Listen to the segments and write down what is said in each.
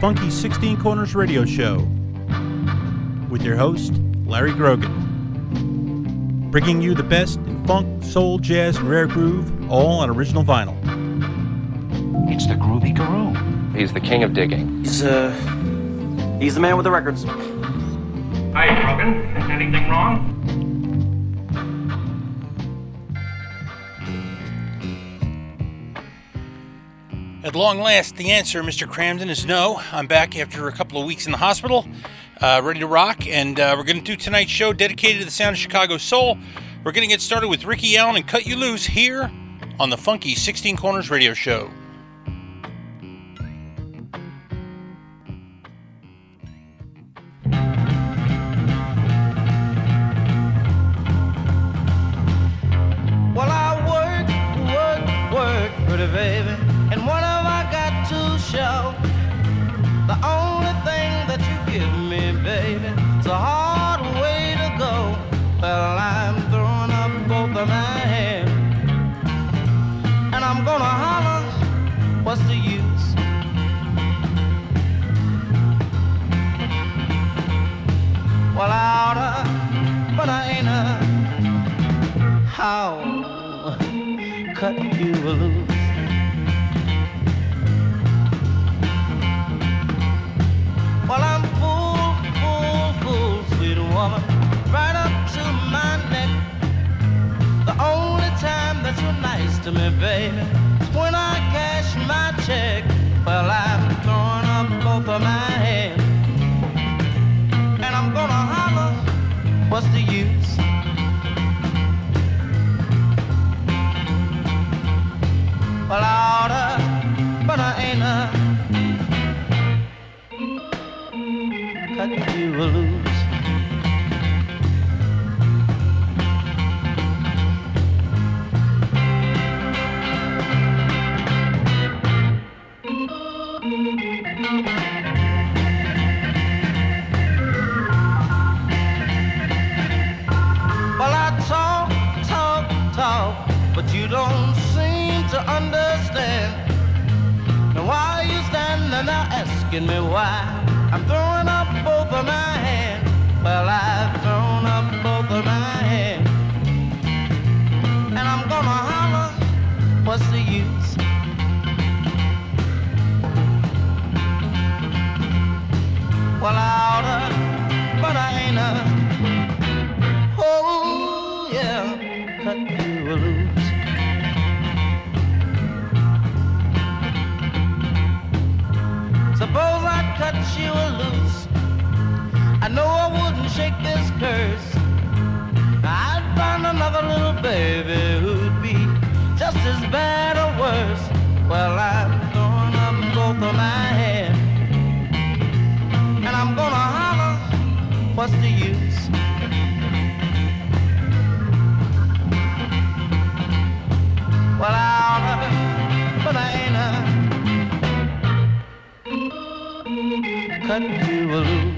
Funky 16 Corners Radio Show with your host, Larry Grogan. Bringing you the best in funk, soul, jazz, and rare groove, all on original vinyl. It's the Groovy Guru. He's the king of digging. He's, uh, he's the man with the records. Hi, Grogan. Anything wrong? At long last, the answer, Mr. Kramden, is no. I'm back after a couple of weeks in the hospital, uh, ready to rock, and uh, we're going to do tonight's show dedicated to the sound of Chicago soul. We're going to get started with Ricky Allen and Cut You Loose here on the Funky 16 Corners Radio Show. Nice to me, baby, when I cash my check. Well, I'm throwing up both of my hands, and I'm gonna holler, what's the use? Well, I oughta, but I ain't a cut you loose. Standing there asking me why? I'm throwing up both of my hands. Well, I've thrown up both of my hands. And I'm gonna holler, what's the use? Well, I oughta, shake this curse. I'd find another little baby who'd be just as bad or worse. Well, I'm throwing up both of my hands. And I'm gonna holler, what's the use? Well, I oughta, but I ain't a cut you loose.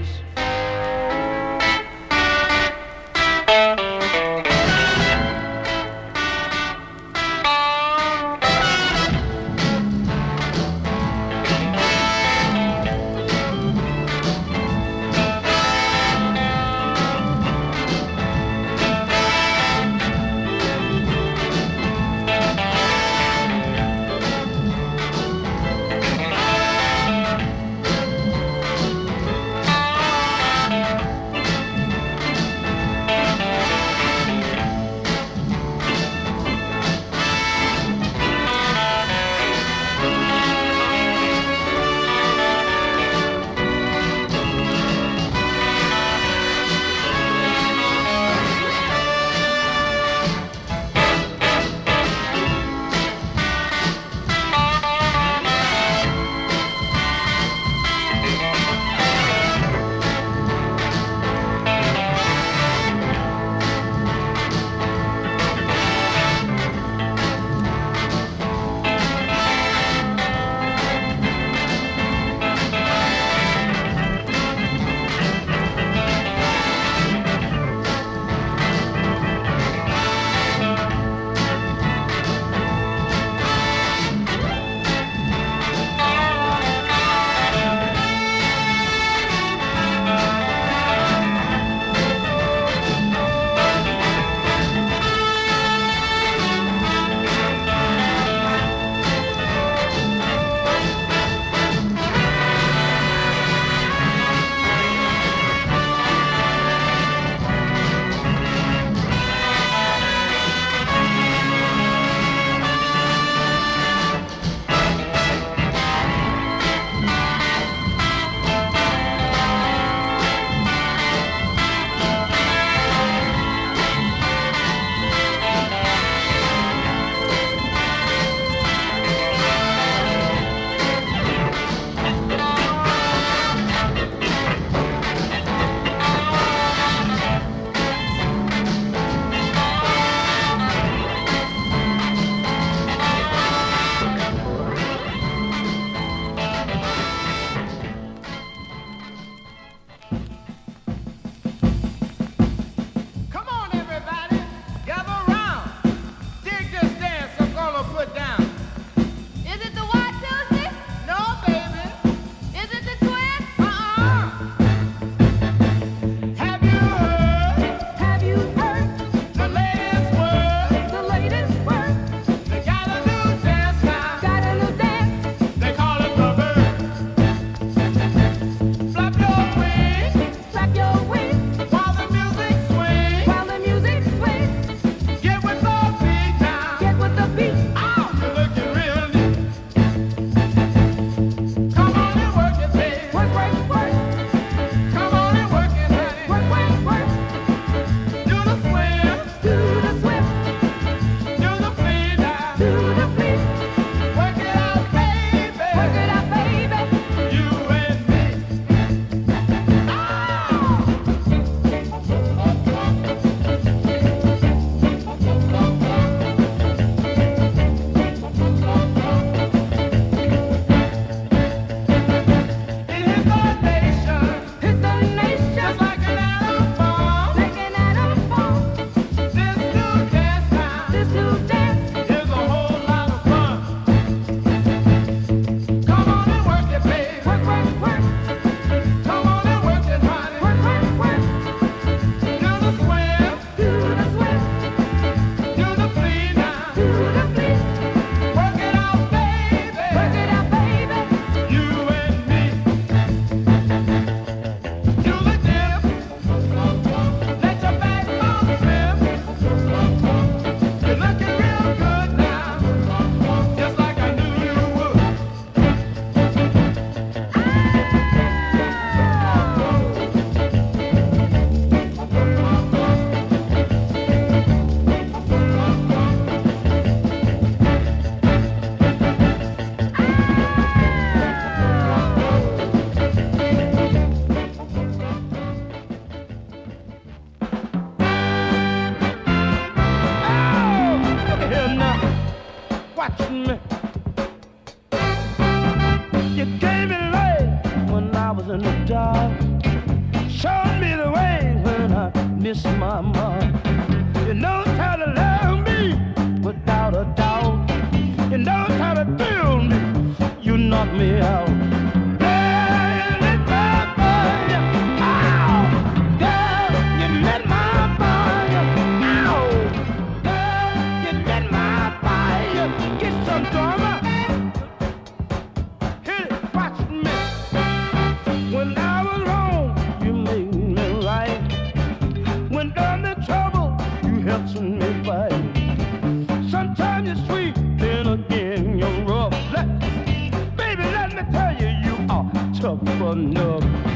Are tough enough.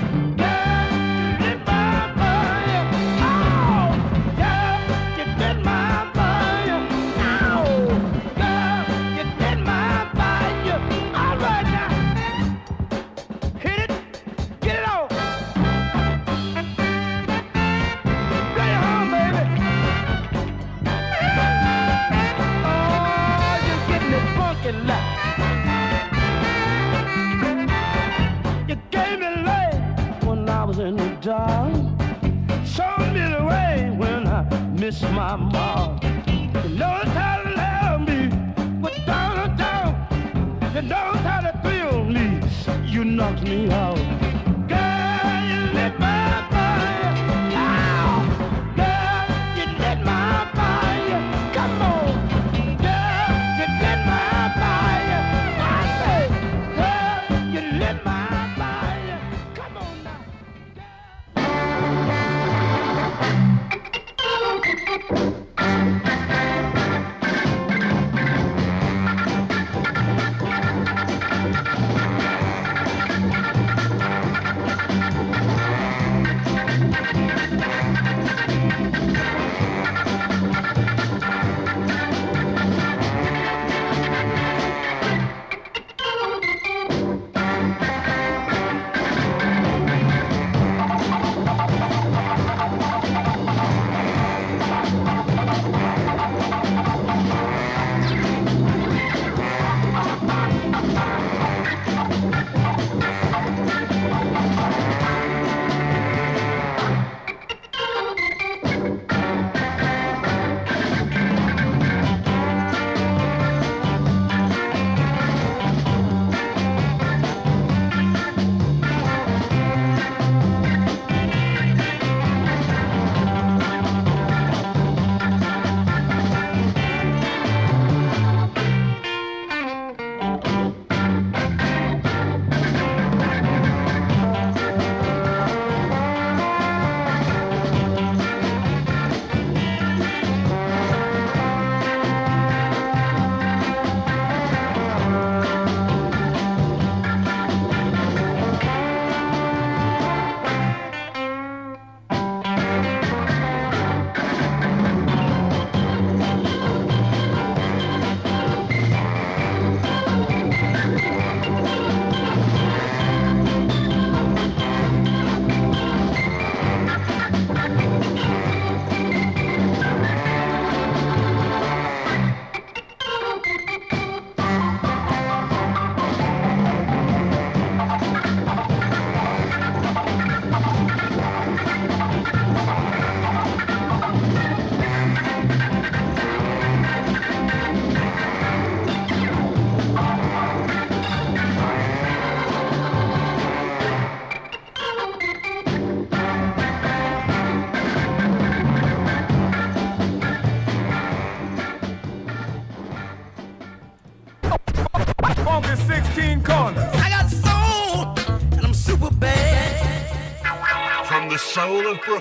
Missed my mom. You know how to love me without a doubt. You know how to thrill me. You knocked me out.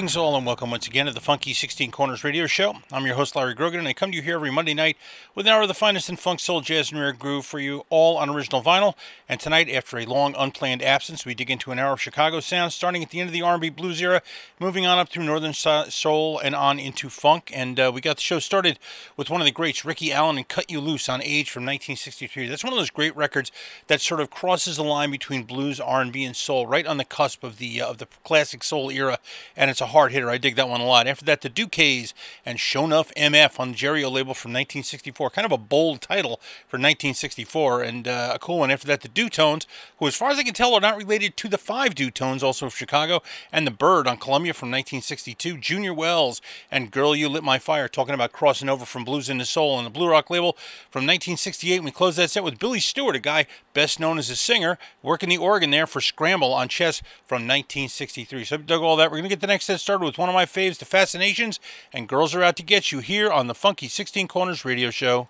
Greetings, all, and welcome once again to the Funky 16 Corners Radio Show. I'm your host, Larry Grogan, and I come to you here every Monday night with an hour of the finest in funk, soul, jazz, and rare groove for you, all on original vinyl. And tonight, after a long, unplanned absence, we dig into an hour of Chicago sound, starting at the end of the R&B blues era, moving on up through northern soul and on into funk. And uh, we got the show started with one of the greats, Ricky Allen, and "Cut You Loose" on Age from 1963. That's one of those great records that sort of crosses the line between blues, R&B, and soul, right on the cusp of the uh, of the classic soul era. And it's a hard hitter. I dig that one a lot. After that, the Duques and Show Enough MF on the Jerry O label from 1964. Kind of a bold title for 1964, and uh, a cool one. After that, the Dutones, who, as far as I can tell, are not related to the Five Dutones, also of Chicago, and the Bird on Columbia from 1962. Junior Wells and Girl You Lit My Fire, talking about crossing over from blues into soul on the Blue Rock label from 1968. We close that set with Billy Stewart, a guy best known as a singer, working the organ there for Scramble on Chess from 1963. So, dug all that. We're going to get the next set started with one of my faves, The Fascinations, and Girls Are Out to Get You here on the Funky 16 Corners radio show.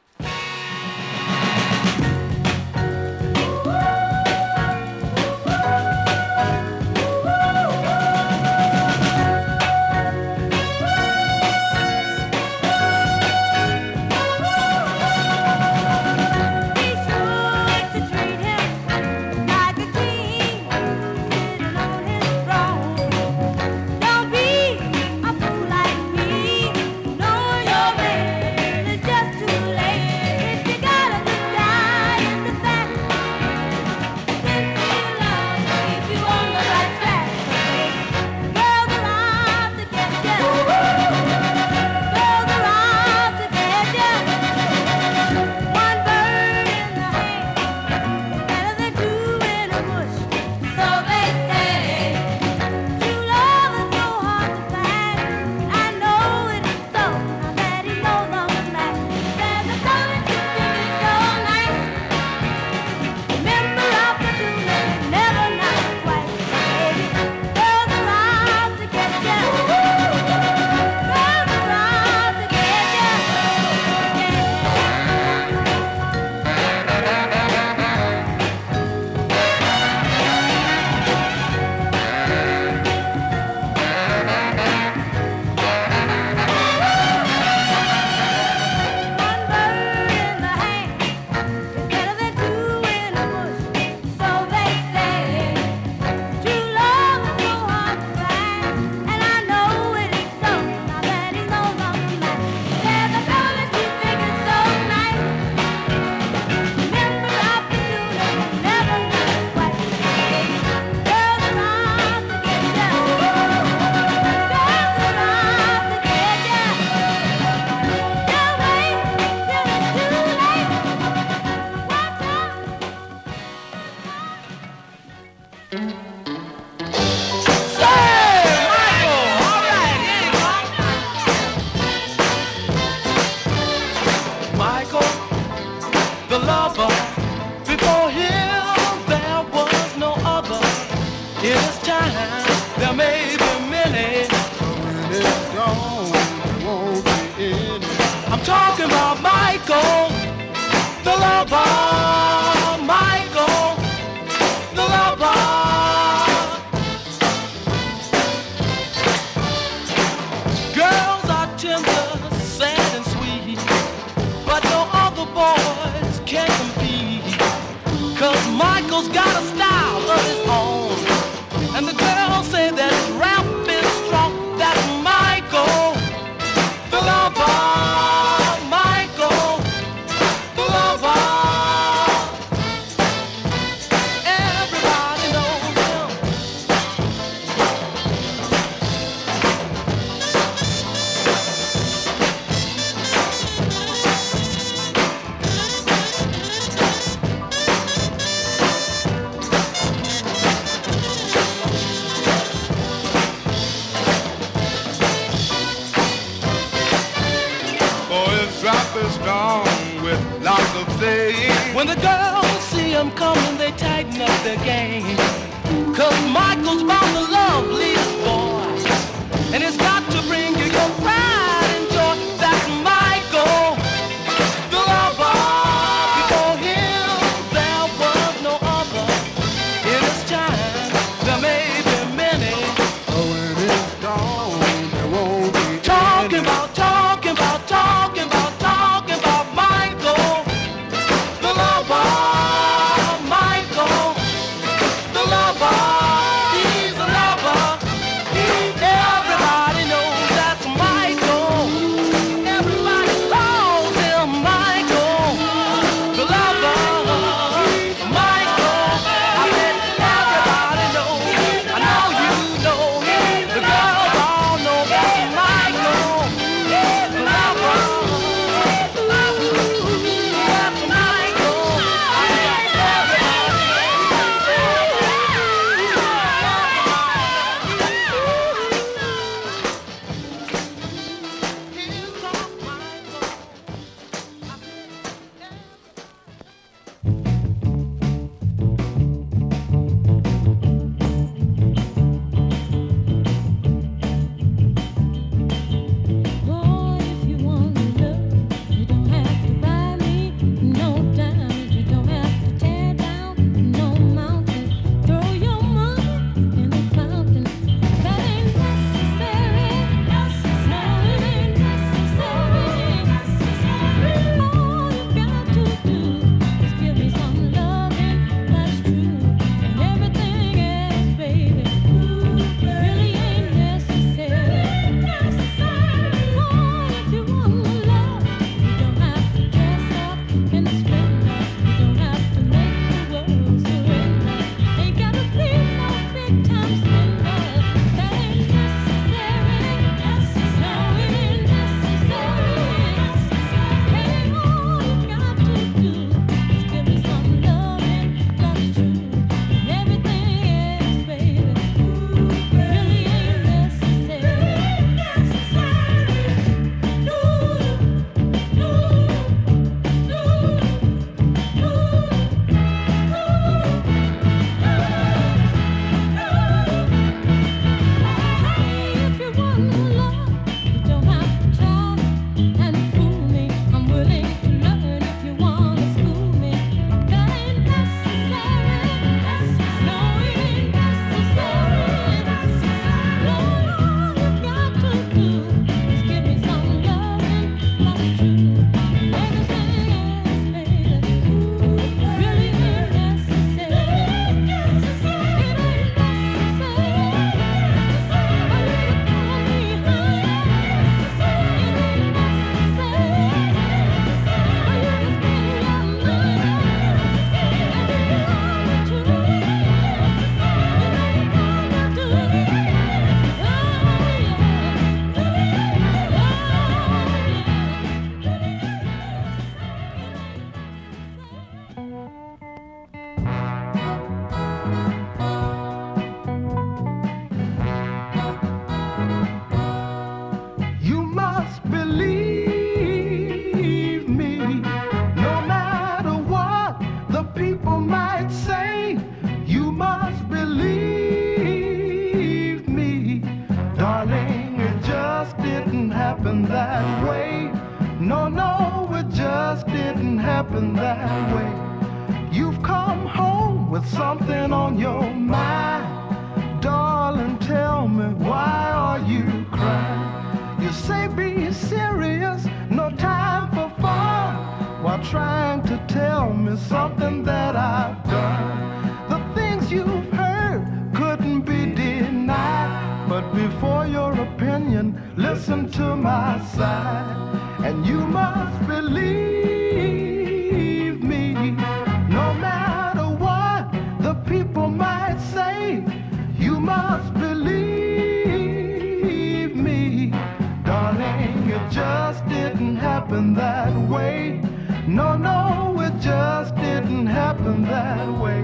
that way.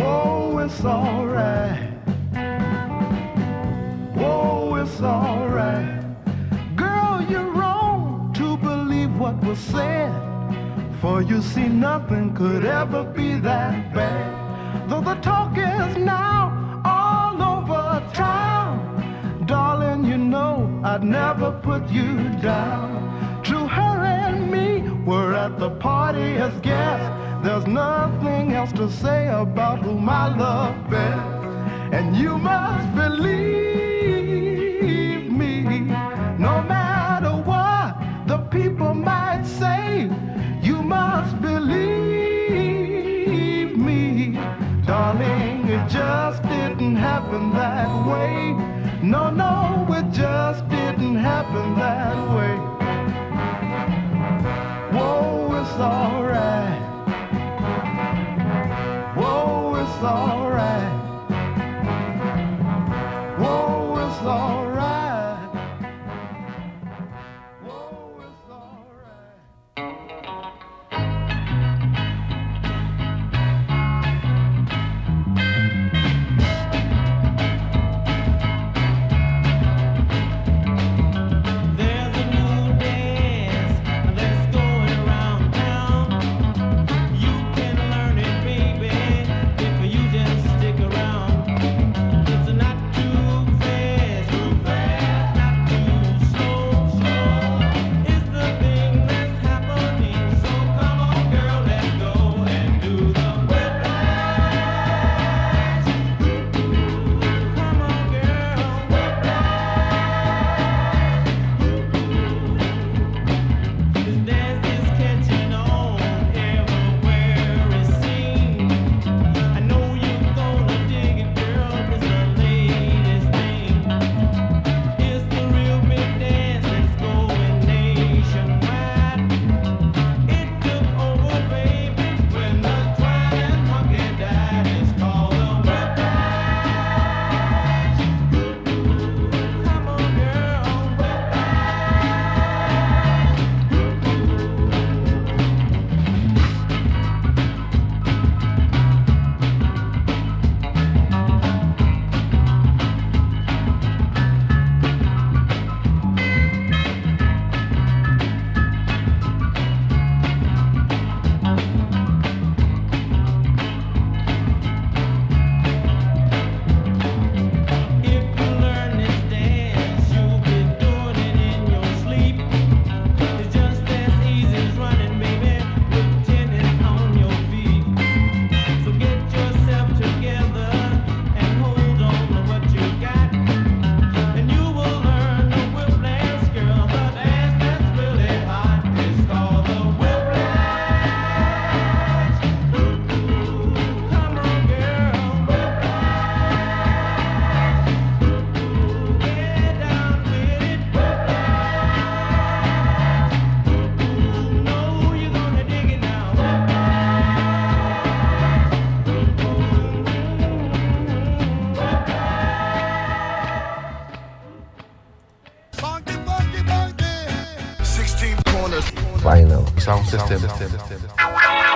Whoa, it's alright. Whoa, it's alright. Girl, you're wrong to believe what was said. For you see, nothing could ever be that bad. Though the talk is now all over town. Darling, you know I'd never put you down. We're at the party as guests. There's nothing else to say about whom I love best. And you must believe me. No matter what the people might say, you must believe me. Darling, it just didn't happen that way. No, no, it just didn't happen that way it's alright. Whoa, it's alright.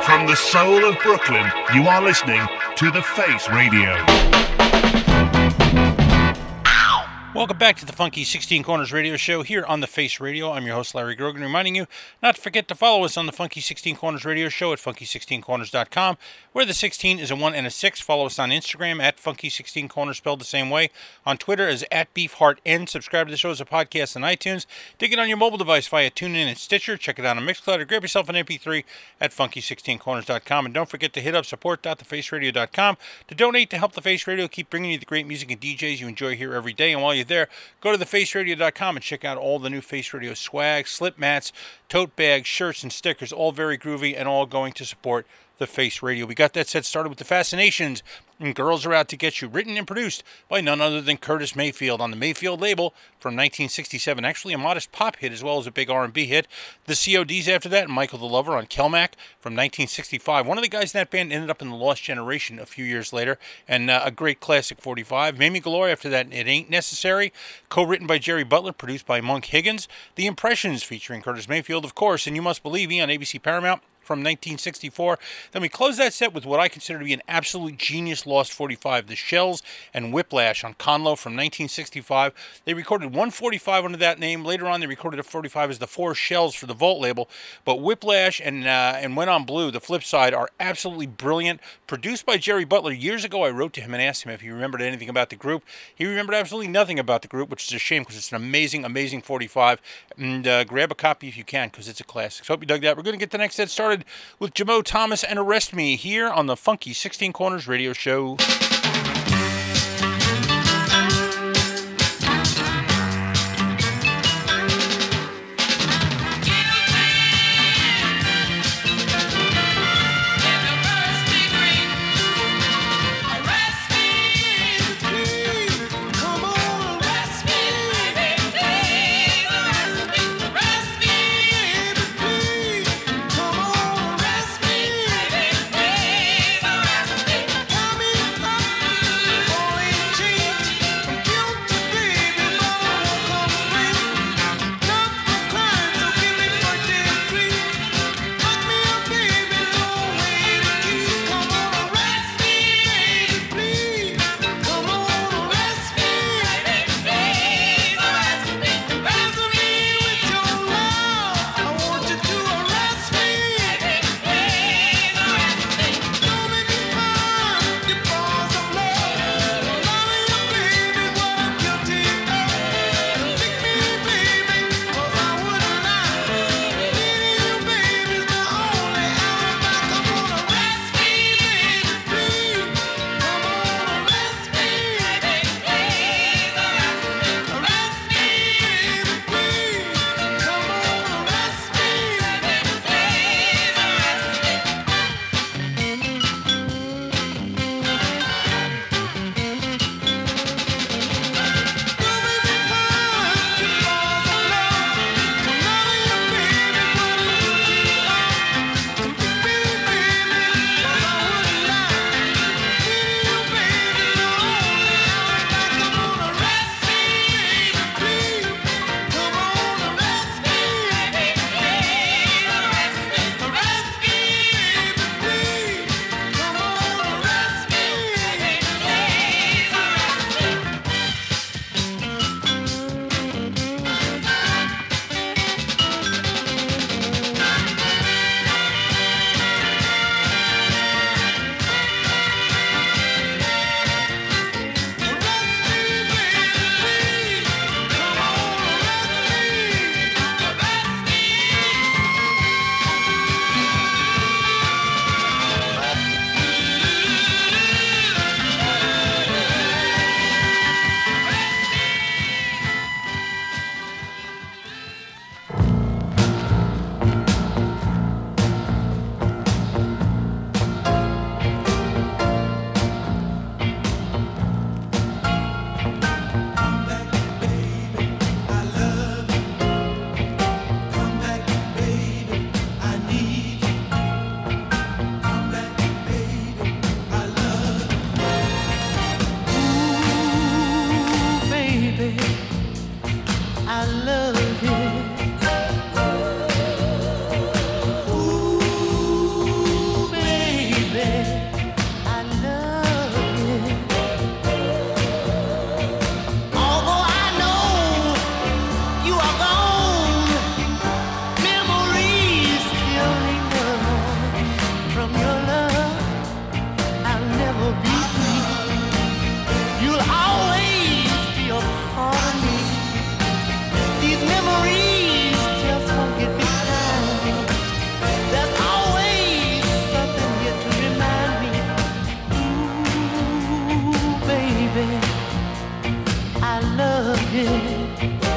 From the soul of Brooklyn, you are listening to The Face Radio. Welcome back to the Funky 16 Corners Radio Show here on the Face Radio. I'm your host, Larry Grogan, reminding you not to forget to follow us on the Funky 16 Corners Radio Show at funky16corners.com, where the 16 is a 1 and a 6. Follow us on Instagram at Funky16Corners, spelled the same way. On Twitter as at BeefHeartN. Subscribe to the show as a podcast on iTunes. Dig it on your mobile device via TuneIn and Stitcher. Check it out on Mixcloud or grab yourself an MP3 at Funky16Corners.com. And don't forget to hit up support.thefaceradio.com to donate to help the Face Radio keep bringing you the great music and DJs you enjoy here every day. And while there, go to thefaceradio.com and check out all the new Face Radio swag, slip mats, tote bags, shirts, and stickers, all very groovy and all going to support the Face Radio. We got that set started with the Fascinations and Girls Are Out to Get You, written and produced by none other than Curtis Mayfield on the Mayfield label from 1967. Actually, a modest pop hit as well as a big R&B hit. The CODs after that, and Michael the Lover on Kellmac from 1965. One of the guys in that band ended up in the Lost Generation a few years later, and uh, a great classic 45. Mamie Galore after that, It Ain't Necessary, co-written by Jerry Butler, produced by Monk Higgins. The Impressions featuring Curtis Mayfield, of course, and You Must Believe Me on ABC Paramount from 1964. Then we close that set with what I consider to be an absolute genius Lost 45, The Shells and Whiplash on Conlo from 1965. They recorded 145 under that name. Later on, they recorded a 45 as the Four Shells for the Vault label. But Whiplash and uh, and Went on Blue, the flip side, are absolutely brilliant. Produced by Jerry Butler. Years ago, I wrote to him and asked him if he remembered anything about the group. He remembered absolutely nothing about the group, which is a shame because it's an amazing, amazing 45. And uh, grab a copy if you can because it's a classic. So hope you dug that. We're going to get the next set started with Jamo Thomas and Arrest Me here on the Funky 16 Corners Radio Show. head.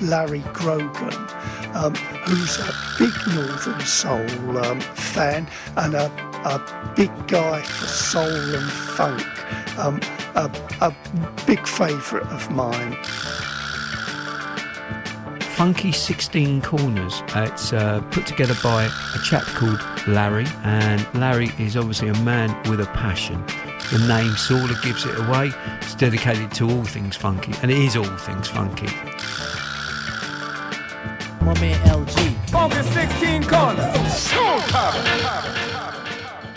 Larry Grogan, um, who's a big Northern Soul um, fan and a, a big guy for soul and funk, um, a, a big favourite of mine. Funky 16 Corners. It's uh, put together by a chap called Larry, and Larry is obviously a man with a passion. The name sort of gives it away. It's dedicated to all things funky, and it is all things funky. My man LG. Funky 16 corners. Showtime.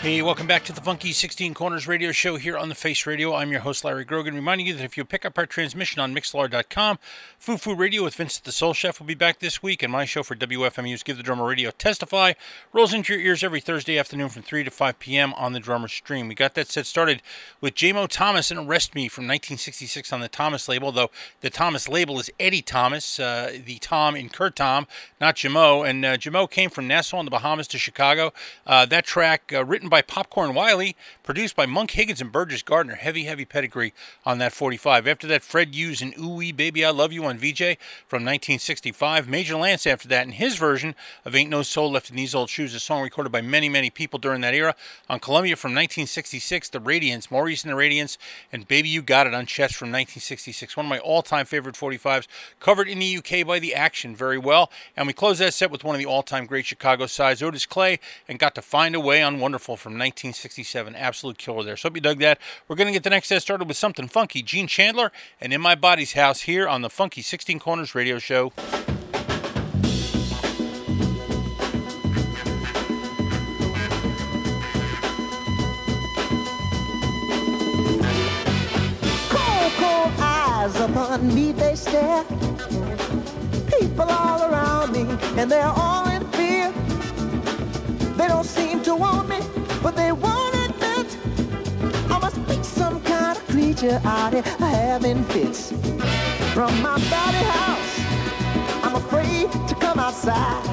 Hey, welcome back to the Funky 16 Corners radio show here on the Face Radio. I'm your host, Larry Grogan, reminding you that if you pick up our transmission on Mixlr.com, Foo Foo Radio with Vincent the Soul Chef will be back this week, and my show for WFMU's Give the Drummer Radio Testify rolls into your ears every Thursday afternoon from 3 to 5 p.m. on the Drummer Stream. We got that set started with Jamo Thomas and Arrest Me from 1966 on the Thomas label, though the Thomas label is Eddie Thomas, uh, the Tom in Curtom, not Jamo. And uh, Jamo came from Nassau in the Bahamas to Chicago. Uh, that track, uh, written by Popcorn Wylie, produced by Monk Higgins and Burgess Gardner. Heavy, heavy pedigree on that 45. After that, Fred Hughes and Ooh Baby I Love You on Vee-Jay from 1965. Major Lance after that, in his version of Ain't No Soul Left in These Old Shoes, a song recorded by many, many people during that era. On Columbia from 1966, The Radiants, Maurice and the Radiants, and Baby You Got It on Chess from 1966. One of my all time favorite 45s, covered in the UK by The Action very well. And we close that set with one of the all time great Chicago sides, Otis Clay, and Got to Find a Way on One-derful from 1967. Absolute killer there. So hope you dug that. We're going to get the next set started with something funky. Gene Chandler and In My Body's House here on the Funky 16 Corners radio show. Upon me they stare. People all around me, and they're all in fear. They don't seem to want me, but they won't admit I must be some kind of creature out here having fits. From my body house, I'm afraid to come outside.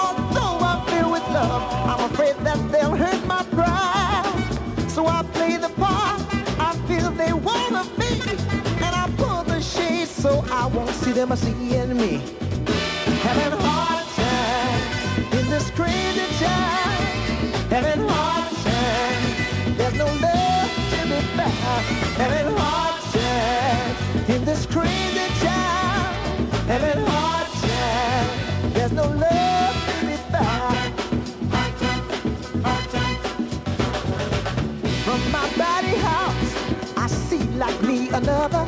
Although I'm filled with love, I'm afraid that they'll hurt my pride. So I play the part I feel they want of me. And I pull the shades so I won't see them seeing me. Having hard time in this crazy time. Having no love to be found. Having hard in this crazy time. Having hard. There's no love to be found. From my body house, I see like me another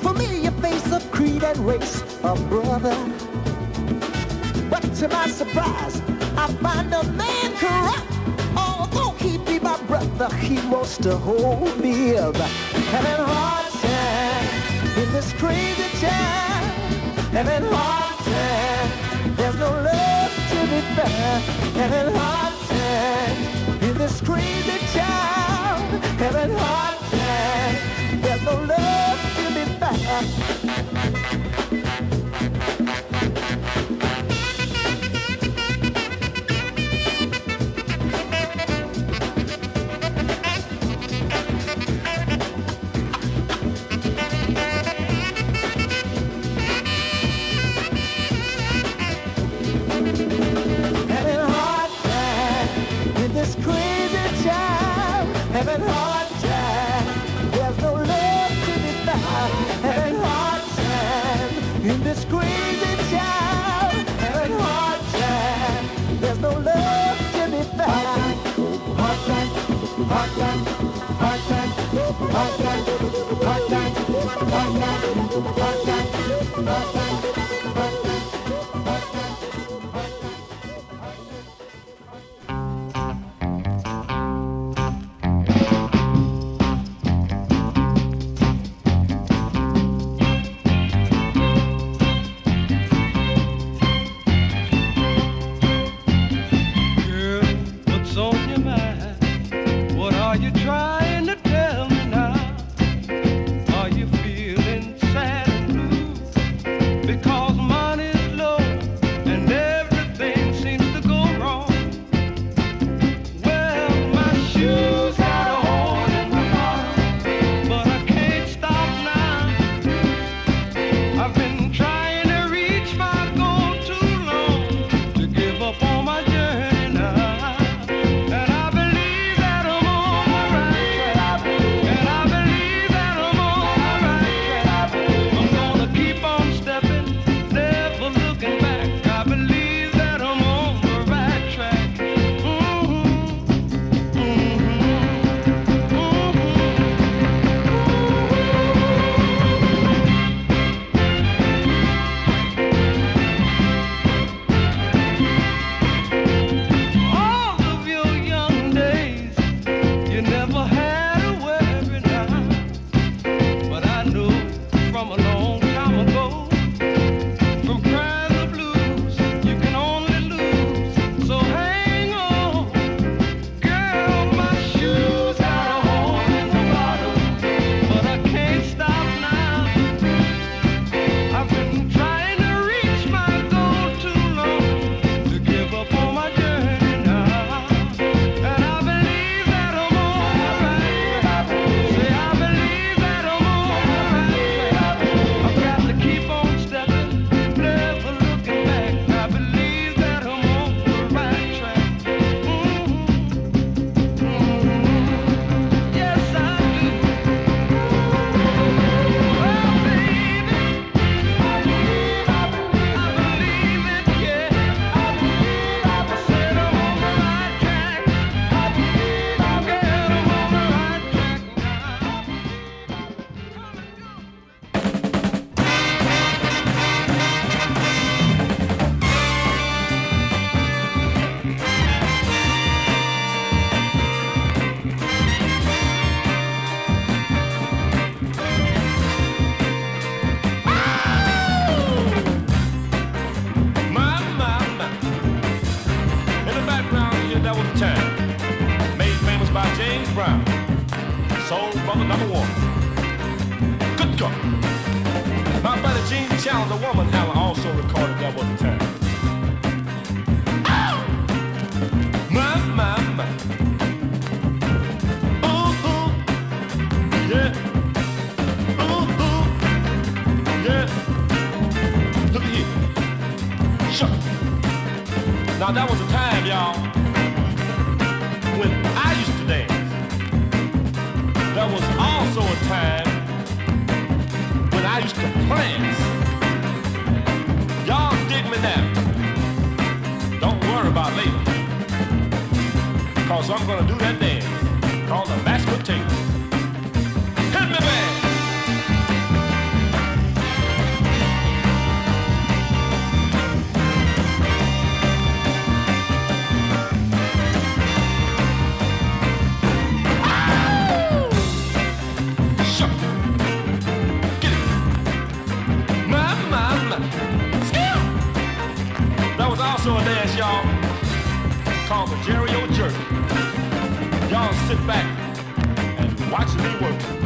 familiar face of creed and race, a brother. But to my surprise, I find a man corrupt. Brother, he wants to hold me up. Having a hard time in this crazy time. Having a hard time. There's no love to be found. Having a hard time in this crazy town. Having a hard time. There's no love to be found. Hot night, hot night, hot night, hot night, hot night. Cause I'm gonna do that dance called the mashed potato. Hit me! That was also a dance, y'all, called the Jerry sit back and watch me work.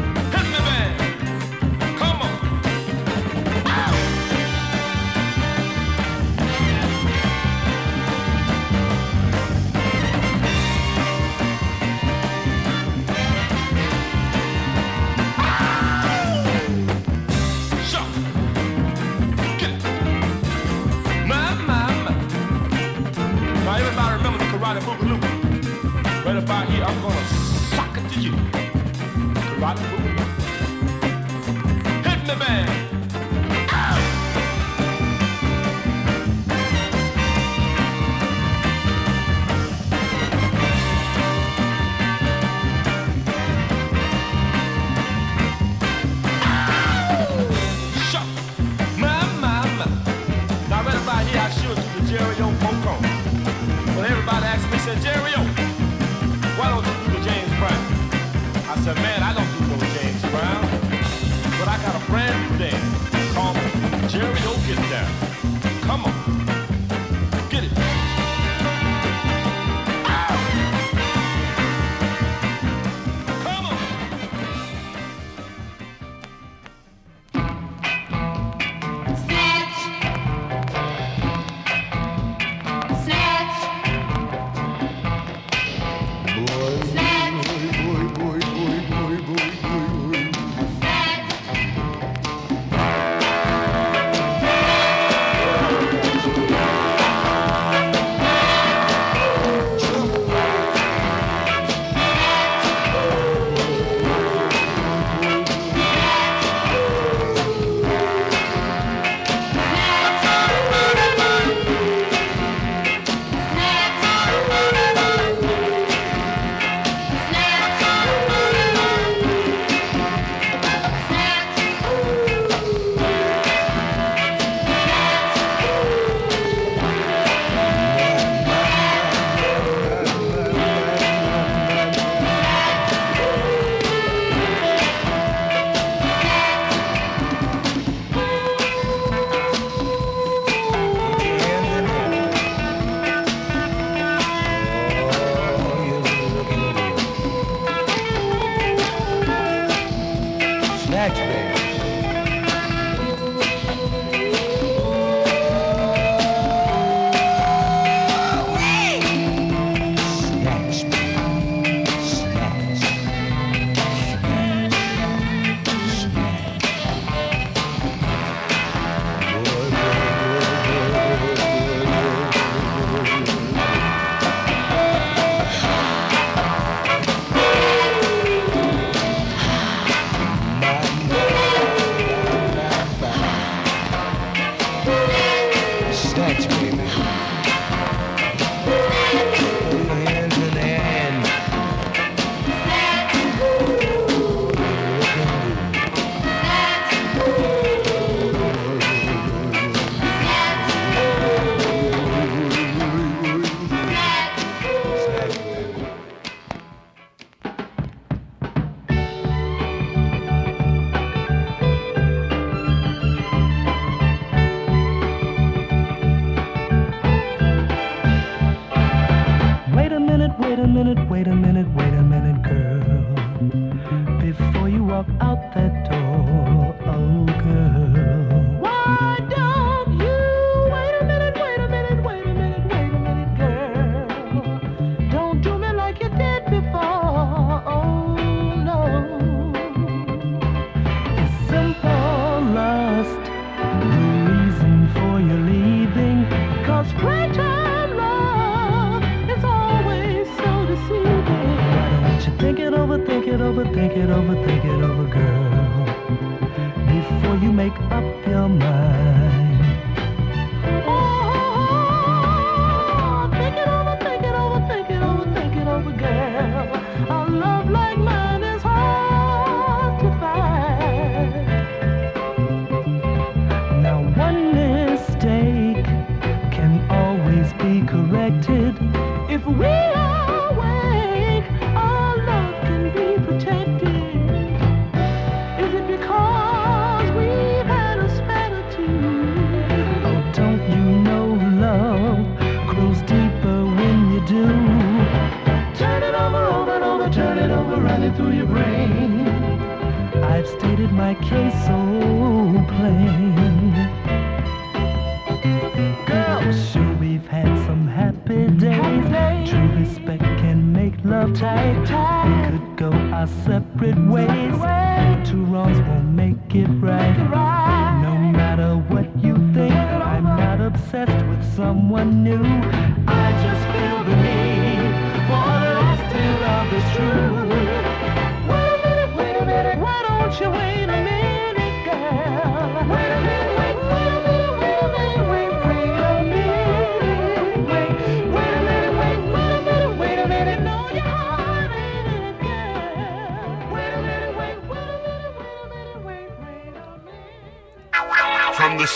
Go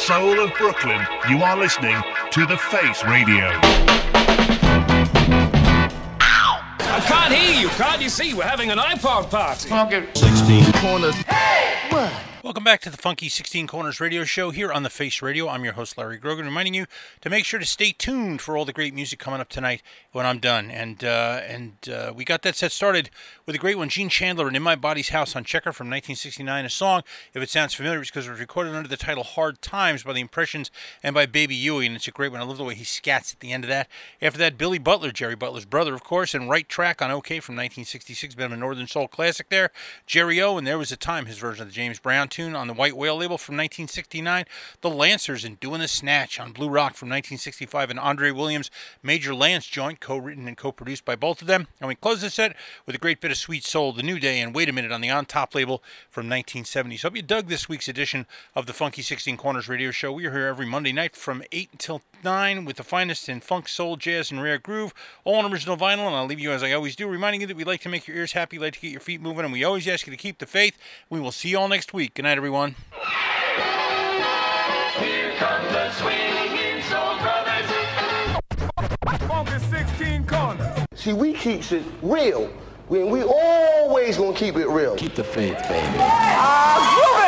soul of Brooklyn, you are listening to The Face Radio. I can't hear you. Can't you see? We're having an iPod party. 16 corners. Back to the Funky 16 Corners radio show here on the Face Radio. I'm your host, Larry Grogan, reminding you to make sure to stay tuned for all the great music coming up tonight when I'm done. And uh, and uh, we got that set started with a great one, Gene Chandler and In My Body's House on Checker from 1969. A song, if it sounds familiar, it's because it was recorded under the title Hard Times by the Impressions and by Baby Huey. And it's a great one. I love the way he scats at the end of that. After that, Billy Butler, Jerry Butler's brother, of course, and Right Track on Okeh from 1966. Been a Northern Soul classic there. Jerry O, and There Was a Time, his version of the James Brown tune on the White Whale label from 1969. The Lancers and Doing the Snatch on Blue Rock from 1965. And Andre Williams' Major Lance joint, co written and co produced by both of them. And we close the set with a great bit of Sweet Soul, The New Day, and Wait a Minute on the On Top label from 1970. So hope you dug this week's edition of the Funky 16 Corners radio show. We are here every Monday night from 8 until 9 with the finest in funk, soul, jazz, and rare groove, all on original vinyl. And I'll leave you as I always do, reminding you that we like to make your ears happy, like to get your feet moving, and we always ask you to keep the faith. We will see you all next week. Good night, everyone. Here come the swinging soul brothers. Funky 16 corners. See, we keeps it real. We, we always gonna keep it real. Keep the faith, baby. Ah, I